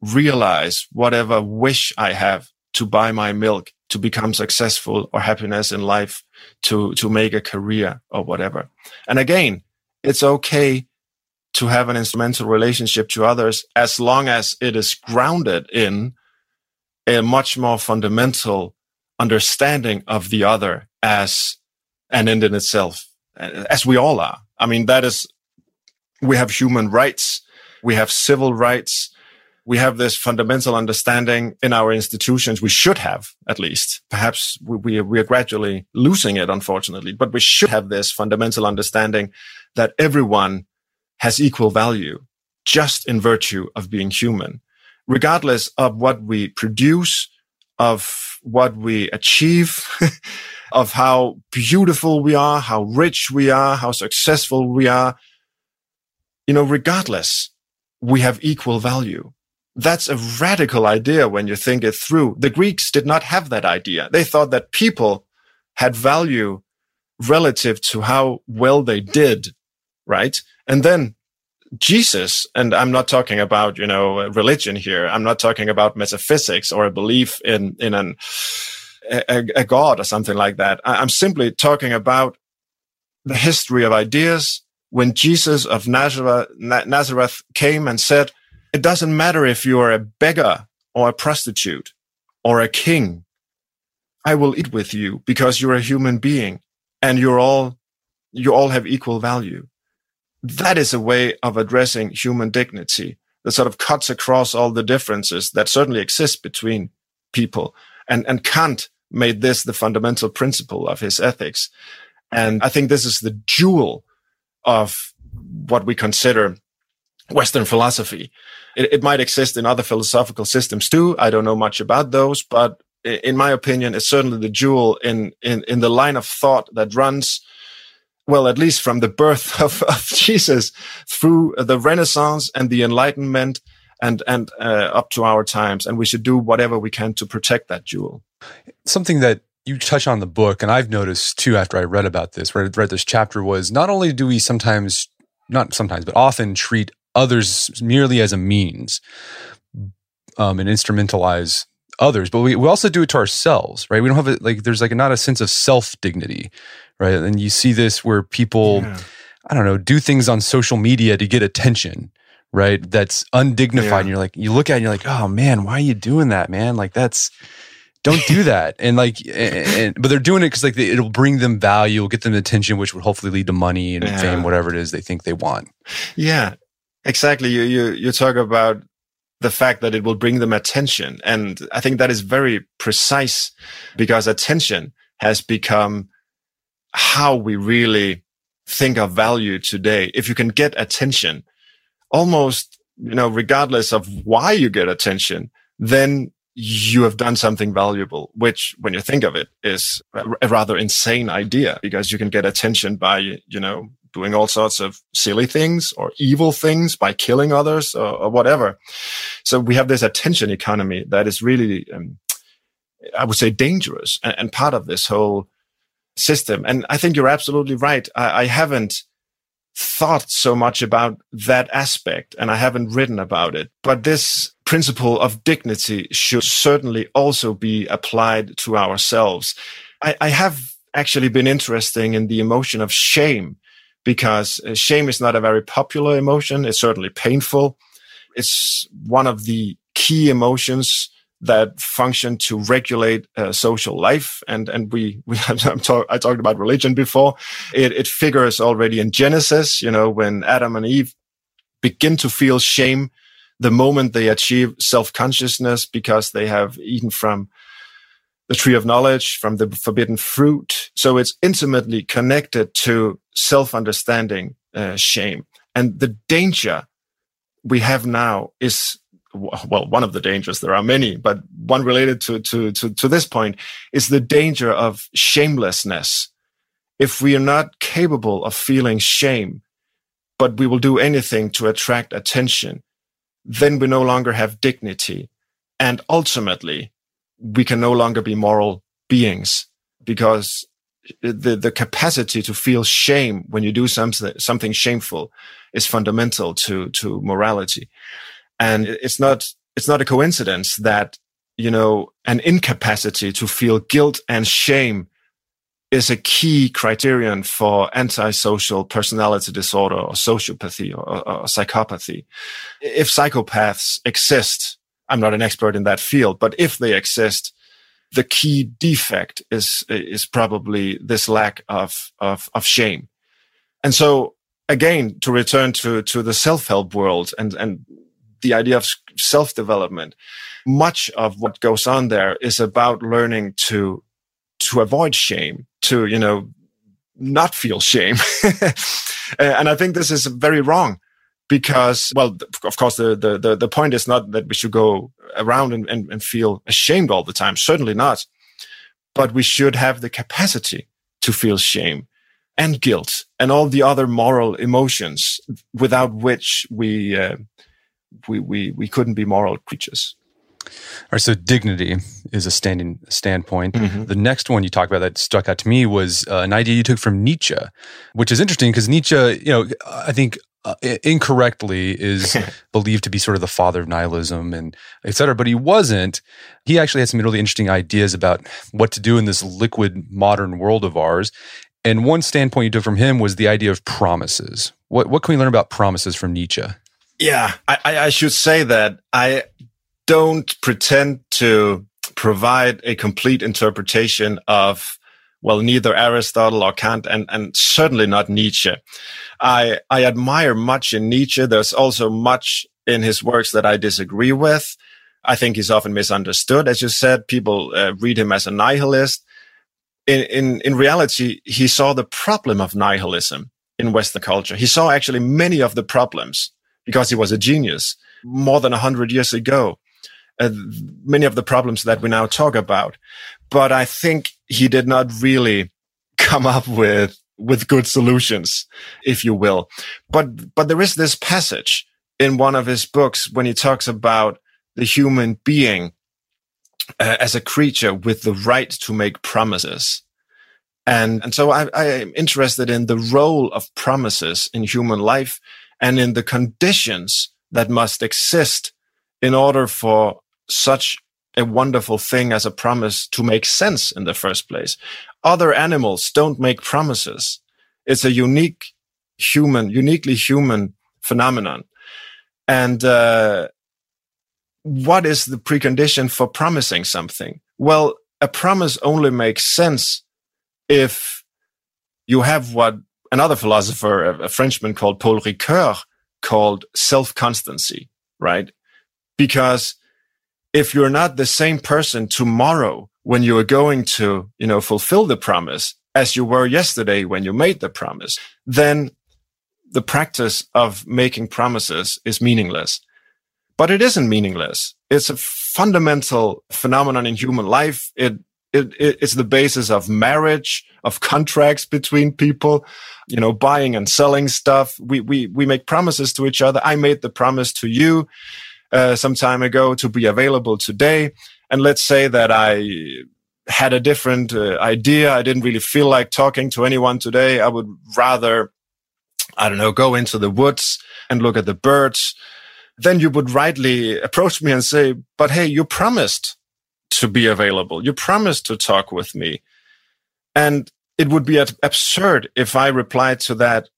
realize whatever wish I have to buy my milk to become successful or happiness in life, to, to make a career or whatever. And again, it's okay to have an instrumental relationship to others as long as it is grounded in a much more fundamental understanding of the other as an end in itself, as we all are. I mean, that is, we have human rights. We have civil rights we have this fundamental understanding in our institutions. We should have, at least. Perhaps we, we, are gradually losing it, unfortunately, but we should have this fundamental understanding that everyone has equal value just in virtue of being human, regardless of what we produce, of what we achieve, of how beautiful we are, how rich we are, how successful we are. You know, regardless, we have equal value. That's a radical idea when you think it through. The Greeks did not have that idea. They thought that people had value relative to how well they did, right? And then Jesus, and I'm not talking about, you know, religion here. I'm not talking about metaphysics or a belief in, in an, a, a God or something like that. I'm simply talking about the history of ideas. When Jesus of Nazareth, Nazareth came and said, it doesn't matter if you are a beggar or a prostitute or a king. I will eat with you because you're a human being and you're all, you all have equal value. That is a way of addressing human dignity that sort of cuts across all the differences that certainly exist between people. And, and Kant made this the fundamental principle of his ethics. And I think this is the jewel of what we consider Western philosophy. It, it, might exist in other philosophical systems too. I don't know much about those, but in my opinion, it's certainly the jewel in, in, in the line of thought that runs, well, at least from the birth of, of Jesus through the Renaissance and the Enlightenment and, and uh, up to our times. And we should do whatever we can to protect that jewel. Something that you touch on the book, and I've noticed too after I read about this, read, read this chapter, was not only do we sometimes, not sometimes, but often treat others merely as a means um, and instrumentalize others, but we, we also do it to ourselves, right? We don't have it like there's like not a sense of self dignity, right? And you see this where people, yeah. I don't know, do things on social media to get attention, right? That's undignified. Yeah. And you're like, you look at it and you're like, oh man, why are you doing that, man? Like that's, don't do that. And like, and, but they're doing it because like it'll bring them value, it'll get them attention, which would hopefully lead to money and yeah. fame, whatever it is they think they want. Yeah, exactly. You you you talk about the fact that it will bring them attention, and I think that is very precise because attention has become how we really think of value today. If you can get attention, almost you know, regardless of why you get attention, then you have done something valuable, which when you think of it is a rather insane idea because you can get attention by, you know, doing all sorts of silly things or evil things by killing others or, or whatever. So we have this attention economy that is really, um, I would say dangerous and, and, part of this whole system. And I think you're absolutely right. I, I haven't thought so much about that aspect and I haven't written about it, but this principle of dignity should certainly also be applied to ourselves. I, I have actually been interested in the emotion of shame because uh, shame is not a very popular emotion. It's certainly painful. It's one of the key emotions that function to regulate uh, social life. And, and we, we talk, I talked about religion before. It, it figures already in Genesis, you know, when Adam and Eve begin to feel shame the moment they achieve self-consciousness because they have eaten from the tree of knowledge, from the forbidden fruit. So it's intimately connected to self-understanding uh, shame. And the danger we have now is well, one of the dangers. There are many, but one related to, to, to, to this point is the danger of shamelessness. If we are not capable of feeling shame, but we will do anything to attract attention, then we no longer have dignity. And ultimately, we can no longer be moral beings because the, the capacity to feel shame when you do something, something shameful is fundamental to, to morality. And it's not, it's not a coincidence that, you know, an incapacity to feel guilt and shame is a key criterion for antisocial personality disorder or sociopathy or, or, psychopathy. If psychopaths exist, I'm not an expert in that field, but if they exist, the key defect is, is probably this lack of, of, of shame. And so again, to return to, to the self-help world and, and the idea of self-development, much of what goes on there is about learning to to avoid shame, to, you know, not feel shame. and I think this is very wrong because, well, of course, the, the, the, point is not that we should go around and, and, and feel ashamed all the time. Certainly not. But we should have the capacity to feel shame and guilt and all the other moral emotions without which we, uh, we, we, we couldn't be moral creatures. All right, so dignity is a standing standpoint. Mm-hmm. The next one you talk about that stuck out to me was uh, an idea you took from Nietzsche, which is interesting because Nietzsche, you know, I think uh, incorrectly is believed to be sort of the father of nihilism and et cetera, but he wasn't. He actually had some really interesting ideas about what to do in this liquid modern world of ours. And one standpoint you took from him was the idea of promises. What what can we learn about promises from Nietzsche? Yeah, I, I should say that I don't pretend to provide a complete interpretation of well, neither Aristotle or Kant and, and certainly not Nietzsche. I, I admire much in Nietzsche. There's also much in his works that I disagree with. I think he's often misunderstood. As you said, people uh, read him as a nihilist. In, in, in reality, he saw the problem of nihilism in Western culture. He saw actually many of the problems because he was a genius more than a hundred years ago. Uh, many of the problems that we now talk about. But I think he did not really come up with, with good solutions, if you will. But, but there is this passage in one of his books when he talks about the human being uh, as a creature with the right to make promises. And, and so I, I am interested in the role of promises in human life and in the conditions that must exist in order for such a wonderful thing as a promise to make sense in the first place. Other animals don't make promises. It's a unique human, uniquely human phenomenon. And, uh, what is the precondition for promising something? Well, a promise only makes sense if you have what another philosopher, a Frenchman called Paul Ricoeur, called self-constancy, right? Because if you're not the same person tomorrow when you are going to, you know, fulfill the promise as you were yesterday when you made the promise, then the practice of making promises is meaningless. But it isn't meaningless. It's a fundamental phenomenon in human life. It, it, it's the basis of marriage, of contracts between people, you know, buying and selling stuff. We, we, we make promises to each other. I made the promise to you uh, some time ago to be available today. And let's say that I had a different uh, idea. I didn't really feel like talking to anyone today. I would rather, I don't know, go into the woods and look at the birds. Then you would rightly approach me and say, but hey, you promised to be available. You promised to talk with me. And it would be absurd if I replied to that.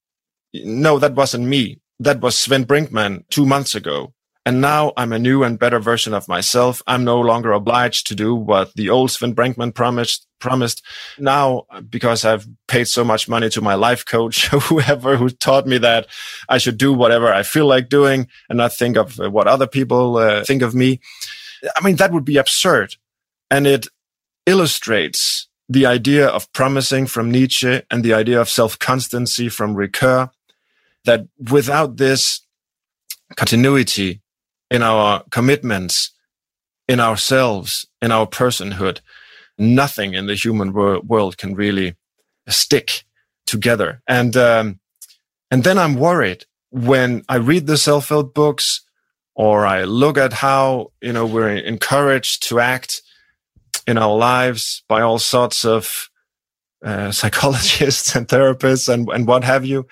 No, that wasn't me. That was Svend Brinkmann two months ago. And now I'm a new and better version of myself. I'm no longer obliged to do what the old Svend Brinkmann promised, promised. Now, because I've paid so much money to my life coach, whoever who taught me that I should do whatever I feel like doing and not think of what other people uh, think of me. I mean, that would be absurd. And it illustrates the idea of promising from Nietzsche and the idea of self-constancy from Ricoeur that without this continuity in our commitments, in ourselves, in our personhood. Nothing in the human wor- world can really stick together. And, um, and then I'm worried when I read the self-help books or I look at how, you know, we're encouraged to act in our lives by all sorts of uh, psychologists and therapists and, and what have you,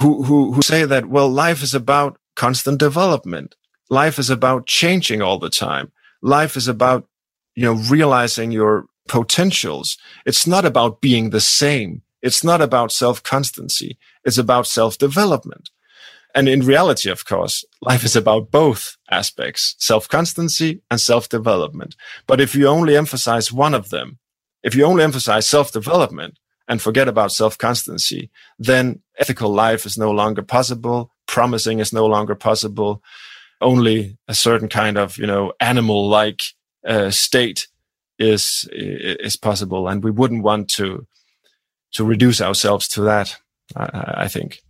who, who, who say that, well, life is about constant development. Life is about changing all the time. Life is about, you know, realizing your potentials. It's not about being the same. It's not about self-constancy. It's about self-development. And in reality, of course, life is about both aspects, self-constancy and self-development. But if you only emphasize one of them, if you only emphasize self-development and forget about self-constancy, then ethical life is no longer possible. Promising is no longer possible only a certain kind of you know animal like uh, state is is possible, and we wouldn't want to to reduce ourselves to that. I, I think.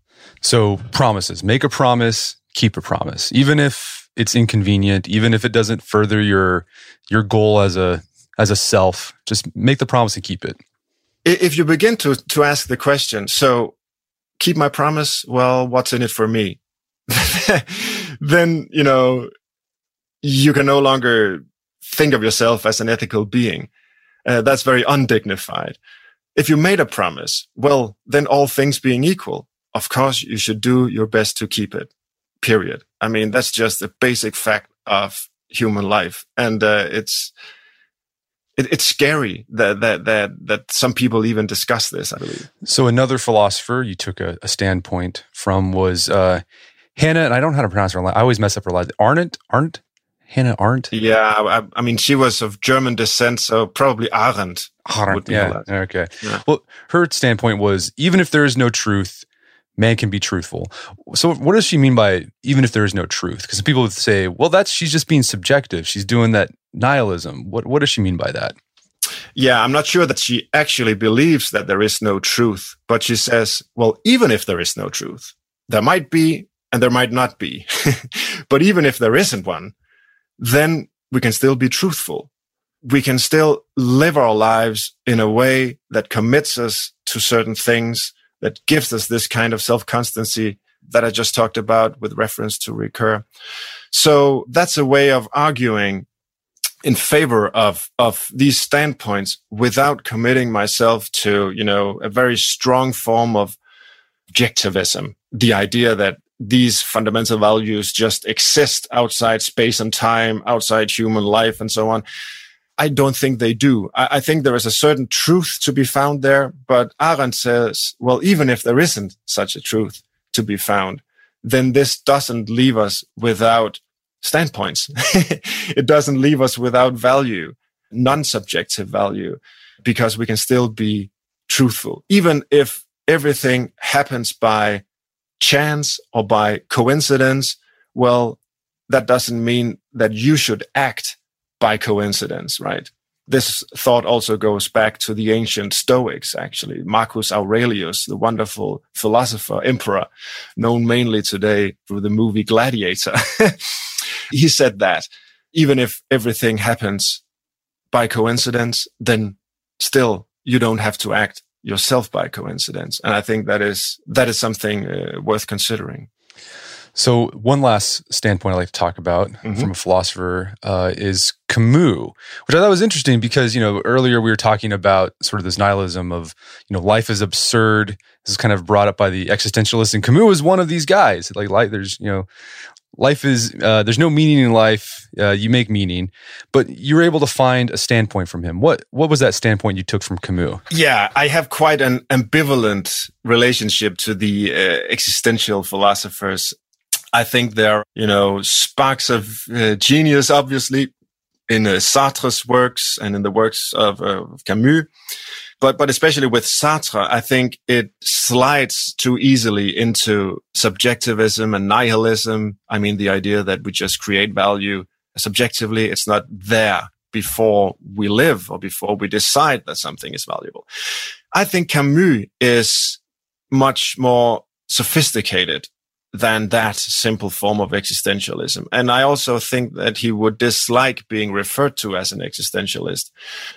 So promises, make a promise, keep a promise, even if it's inconvenient, even if it doesn't further your your goal as a as a self. Just make the promise and keep it. If you begin to to ask the question, so keep my promise. Well, what's in it for me? then, you know, you can no longer think of yourself as an ethical being. Uh, that's very undignified. If you made a promise, well, then all things being equal, of course, you should do your best to keep it. Period. I mean, that's just a basic fact of human life. And, uh, it's, it, it's scary that, that, that, that some people even discuss this, I believe. So another philosopher you took a, a standpoint from was, uh, Hannah, and I don't know how to pronounce her. I always mess up her last. Arndt, Arndt, Hannah Arendt. Yeah, I, I, mean, she was of German descent, so probably Arendt. Arendt, yeah. Okay. Yeah. Well, her standpoint was even if there is no truth, man can be truthful. So what does she mean by even if there is no truth? Because people would say, well, that's she's just being subjective. She's doing that nihilism. What what does she mean by that? Yeah, I'm not sure that she actually believes that there is no truth, but she says, well, even if there is no truth, there might be and there might not be. but even if there isn't one, then we can still be truthful. We can still live our lives in a way that commits us to certain things, that gives us this kind of self-constancy that I just talked about with reference to Ricoeur. So that's a way of arguing in favor of of these standpoints without committing myself to you know a very strong form of objectivism the idea that these fundamental values just exist outside space and time outside human life and so on? I don't think they do. I, I think there is a certain truth to be found there but arendt says well even if there isn't such a truth to be found then this doesn't leave us without standpoints. it doesn't leave us without value, non-subjective value, because we can still be truthful, even if everything happens by chance or by coincidence. Well, that doesn't mean that you should act by coincidence, right? This thought also goes back to the ancient Stoics, actually. Marcus Aurelius, the wonderful philosopher, emperor, known mainly today through the movie Gladiator. he said that even if everything happens by coincidence, then still you don't have to act yourself by coincidence. And I think that is, that is something uh, worth considering. So one last standpoint I like to talk about mm-hmm. from a philosopher uh, is Camus, which I thought was interesting because you know earlier we were talking about sort of this nihilism of you know life is absurd. This is kind of brought up by the existentialists, and Camus is one of these guys. Like, like there's you know life is uh, there's no meaning in life uh, you make meaning but you were able to find a standpoint from him. What what was that standpoint you took from camus? Yeah i have quite an ambivalent relationship to the uh, existential philosophers. I think they're you know sparks of uh, genius obviously in uh, sartre's works and in the works of, uh, of camus but but especially with Sartre, I think it slides too easily into subjectivism and nihilism. I mean, the idea that we just create value subjectively, it's not there before we live or before we decide that something is valuable. I think Camus is much more sophisticated than that simple form of existentialism. And I also think that he would dislike being referred to as an existentialist.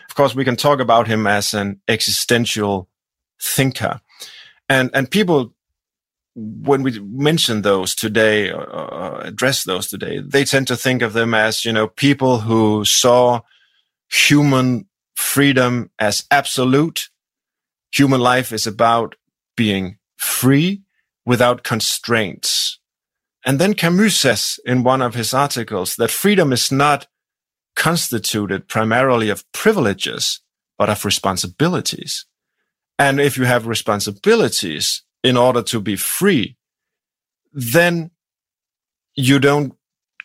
Of course, we can talk about him as an existential thinker. And, and people, when we mention those today or address those today, they tend to think of them as, you know, people who saw human freedom as absolute. Human life is about being free without constraints. And then Camus says in one of his articles that freedom is not constituted primarily of privileges, but of responsibilities. And if you have responsibilities in order to be free, then you don't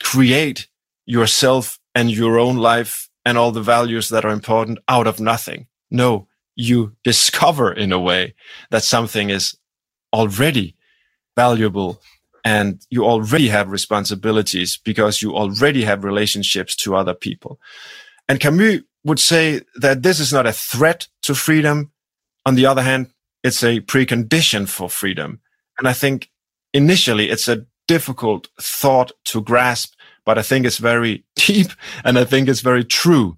create yourself and your own life and all the values that are important out of nothing. No, you discover in a way that something is already valuable and you already have responsibilities because you already have relationships to other people. And Camus would say that this is not a threat to freedom. On the other hand, it's a precondition for freedom. And I think initially it's a difficult thought to grasp, but I think it's very deep and I think it's very true.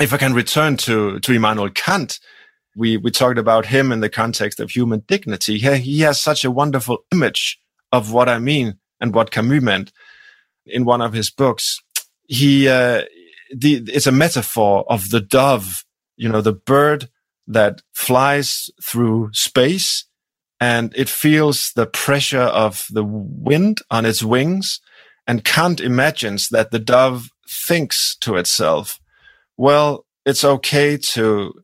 If I can return to, to Immanuel Kant, we we talked about him in the context of human dignity. He, he has such a wonderful image of what I mean and what Camus meant in one of his books. He uh, the it's a metaphor of the dove, you know, the bird that flies through space and it feels the pressure of the wind on its wings and Kant imagines that the dove thinks to itself, well, it's okay to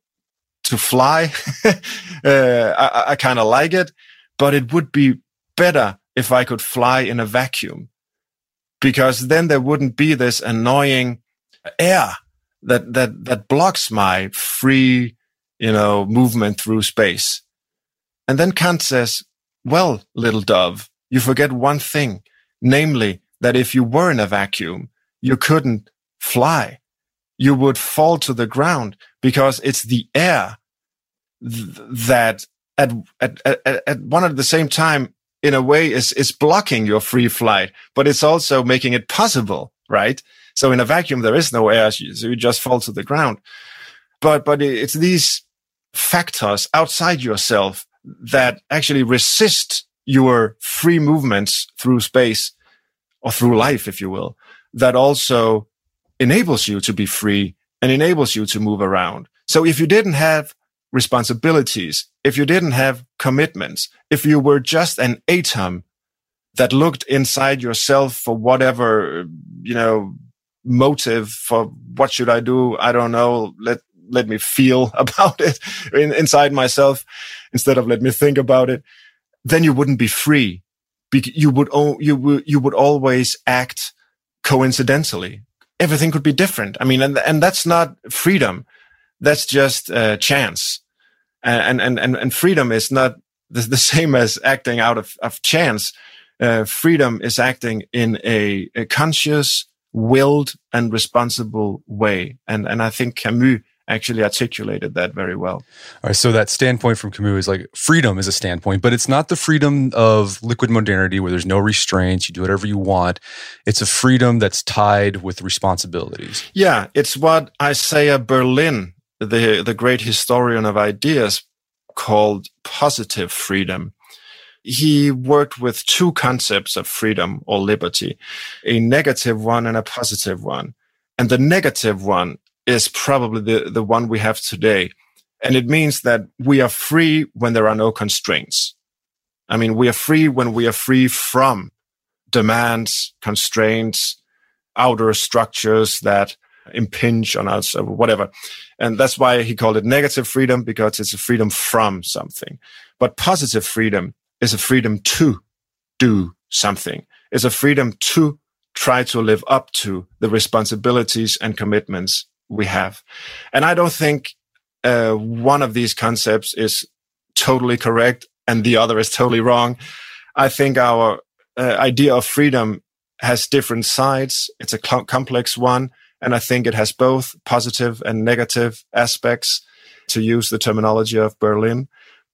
to fly. uh, I, I kind of like it, but it would be better if I could fly in a vacuum because then there wouldn't be this annoying air that, that, that blocks my free, you know, movement through space. And then Kant says, well, little dove, you forget one thing, namely that if you were in a vacuum, you couldn't fly. You would fall to the ground because it's the air th- that at, at, at, at one at the same time, in a way is, is blocking your free flight, but it's also making it possible, right? So in a vacuum, there is no air. So you just fall to the ground. But, but it's these factors outside yourself that actually resist your free movements through space or through life, if you will, that also enables you to be free and enables you to move around. So if you didn't have responsibilities, if you didn't have commitments, if you were just an atom that looked inside yourself for whatever, you know, motive for what should I do? I don't know. Let, let me feel about it in, inside myself instead of let me think about it. Then you wouldn't be free. You would, you would, you would always act coincidentally. Everything could be different. I mean, and, and that's not freedom. That's just uh, chance. And, and, and, and freedom is not the, the same as acting out of, of chance. Uh, freedom is acting in a, a conscious, willed and responsible way. And, and I think Camus actually articulated that very well. All right. So that standpoint from Camus is like freedom is a standpoint, but it's not the freedom of liquid modernity where there's no restraints. You do whatever you want. It's a freedom that's tied with responsibilities. Yeah. It's what Isaiah Berlin, the, the great historian of ideas called positive freedom he worked with two concepts of freedom or liberty, a negative one and a positive one. And the negative one is probably the, the one we have today. And it means that we are free when there are no constraints. I mean, we are free when we are free from demands, constraints, outer structures that impinge on us or whatever. And that's why he called it negative freedom because it's a freedom from something. But positive freedom is a freedom to do something, is a freedom to try to live up to the responsibilities and commitments we have. And I don't think uh, one of these concepts is totally correct and the other is totally wrong. I think our uh, idea of freedom has different sides. It's a complex one. And I think it has both positive and negative aspects to use the terminology of Berlin.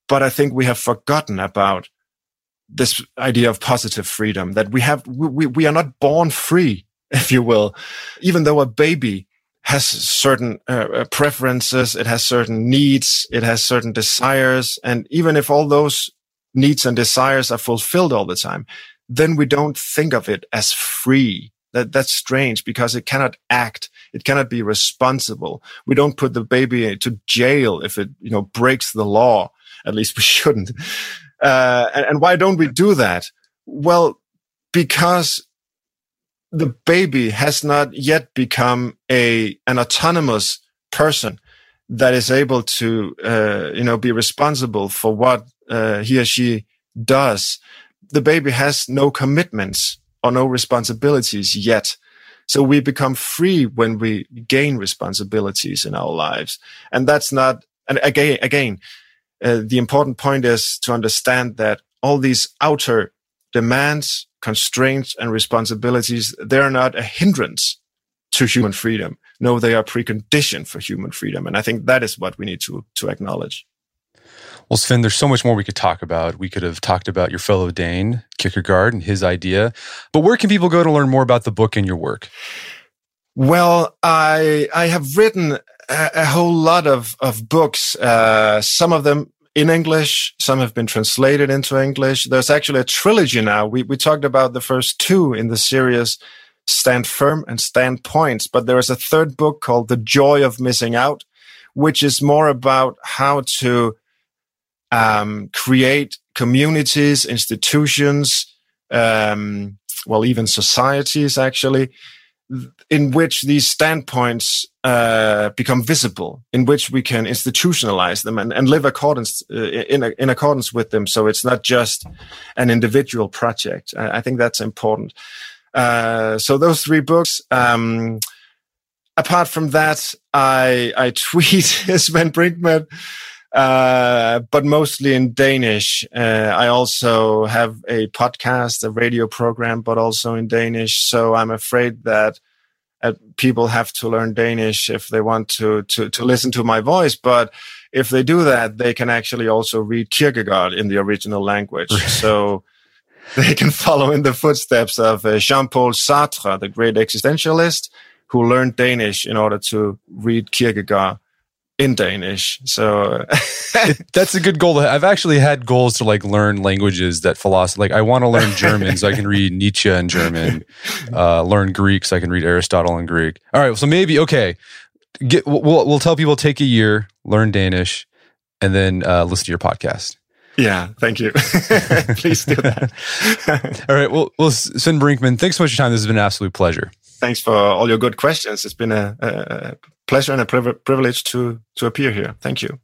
But I think we have forgotten about this idea of positive freedom that we have, we, we are not born free, if you will. Even though a baby has certain uh, uh, preferences, it has certain needs, it has certain desires. And even if all those needs and desires are fulfilled all the time, then we don't think of it as free. That, that's strange because it cannot act. It cannot be responsible. We don't put the baby to jail if it, you know, breaks the law. At least we shouldn't. Uh, and, and why don't we do that? Well, because the baby has not yet become a an autonomous person that is able to uh, you know be responsible for what uh, he or she does. The baby has no commitments or no responsibilities yet. So we become free when we gain responsibilities in our lives. And that's not and again again uh, the important point is to understand that all these outer demands, constraints, and responsibilities, they're not a hindrance to human freedom. No, they are precondition for human freedom. And I think that is what we need to, to acknowledge. Well, Svend, there's so much more we could talk about. We could have talked about your fellow Dane, Kierkegaard, and his idea. But where can people go to learn more about the book and your work? Well, I I have written a, a whole lot of of books. Uh, some of them in English. Some have been translated into English. There's actually a trilogy now. We, we talked about the first two in the series, Stand Firm and Stand Points, but there is a third book called The Joy of Missing Out, which is more about how to um, create communities, institutions, um, well, even societies actually, in which these standpoints uh, become visible, in which we can institutionalize them and, and live accordance uh, in in accordance with them. So it's not just an individual project. I, I think that's important. Uh, so those three books. Um, apart from that, I I tweet Svend Brinkmann. uh, but mostly in Danish. Uh, I also have a podcast, a radio program, but also in Danish. So I'm afraid that uh, people have to learn Danish if they want to, to, to listen to my voice. But if they do that, they can actually also read Kierkegaard in the original language. so they can follow in the footsteps of uh, Jean-Paul Sartre, the great existentialist, who learned Danish in order to read Kierkegaard in Danish. So it, that's a good goal. I've actually had goals to like learn languages that philosophy, like I want to learn German so I can read Nietzsche in German, uh, learn Greek so I can read Aristotle in Greek. All right. So maybe, okay. Get, we'll, we'll tell people take a year, learn Danish, and then uh, listen to your podcast. Yeah, thank you. Please do that. all right. Well, well, Svend Brinkmann, thanks so much for your time. This has been an absolute pleasure. Thanks for all your good questions. It's been a, a pleasure and a privilege to, to appear here. Thank you.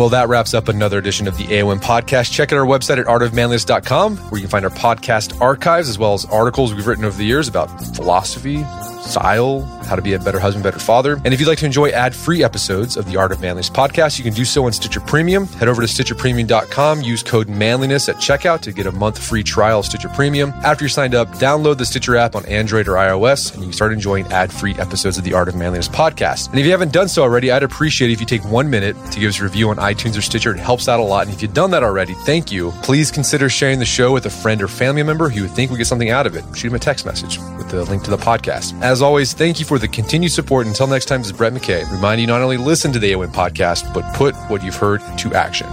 Well, that wraps up another edition of the AOM podcast. Check out our website at artofmanliness.com, where you can find our podcast archives as well as articles we've written over the years about philosophy, style, how to be a better husband, better father. And if you'd like to enjoy ad free episodes of the Art of Manliness podcast, you can do so on Stitcher Premium. Head over to StitcherPremium.com, use code manliness at checkout to get a month free trial of Stitcher Premium. After you're signed up, download the Stitcher app on Android or iOS, and you can start enjoying ad free episodes of the Art of Manliness podcast. And if you haven't done so already, I'd appreciate it if you take one minute to give us a review on iTunes or Stitcher. It helps out a lot. And if you've done that already, thank you. Please consider sharing the show with a friend or family member who you think would get something out of it. Shoot them a text message with the link to the podcast. As always, thank you for the continued support. Until next time, this is Brett McKay, reminding you not only listen to the AOM podcast, but put what you've heard to action.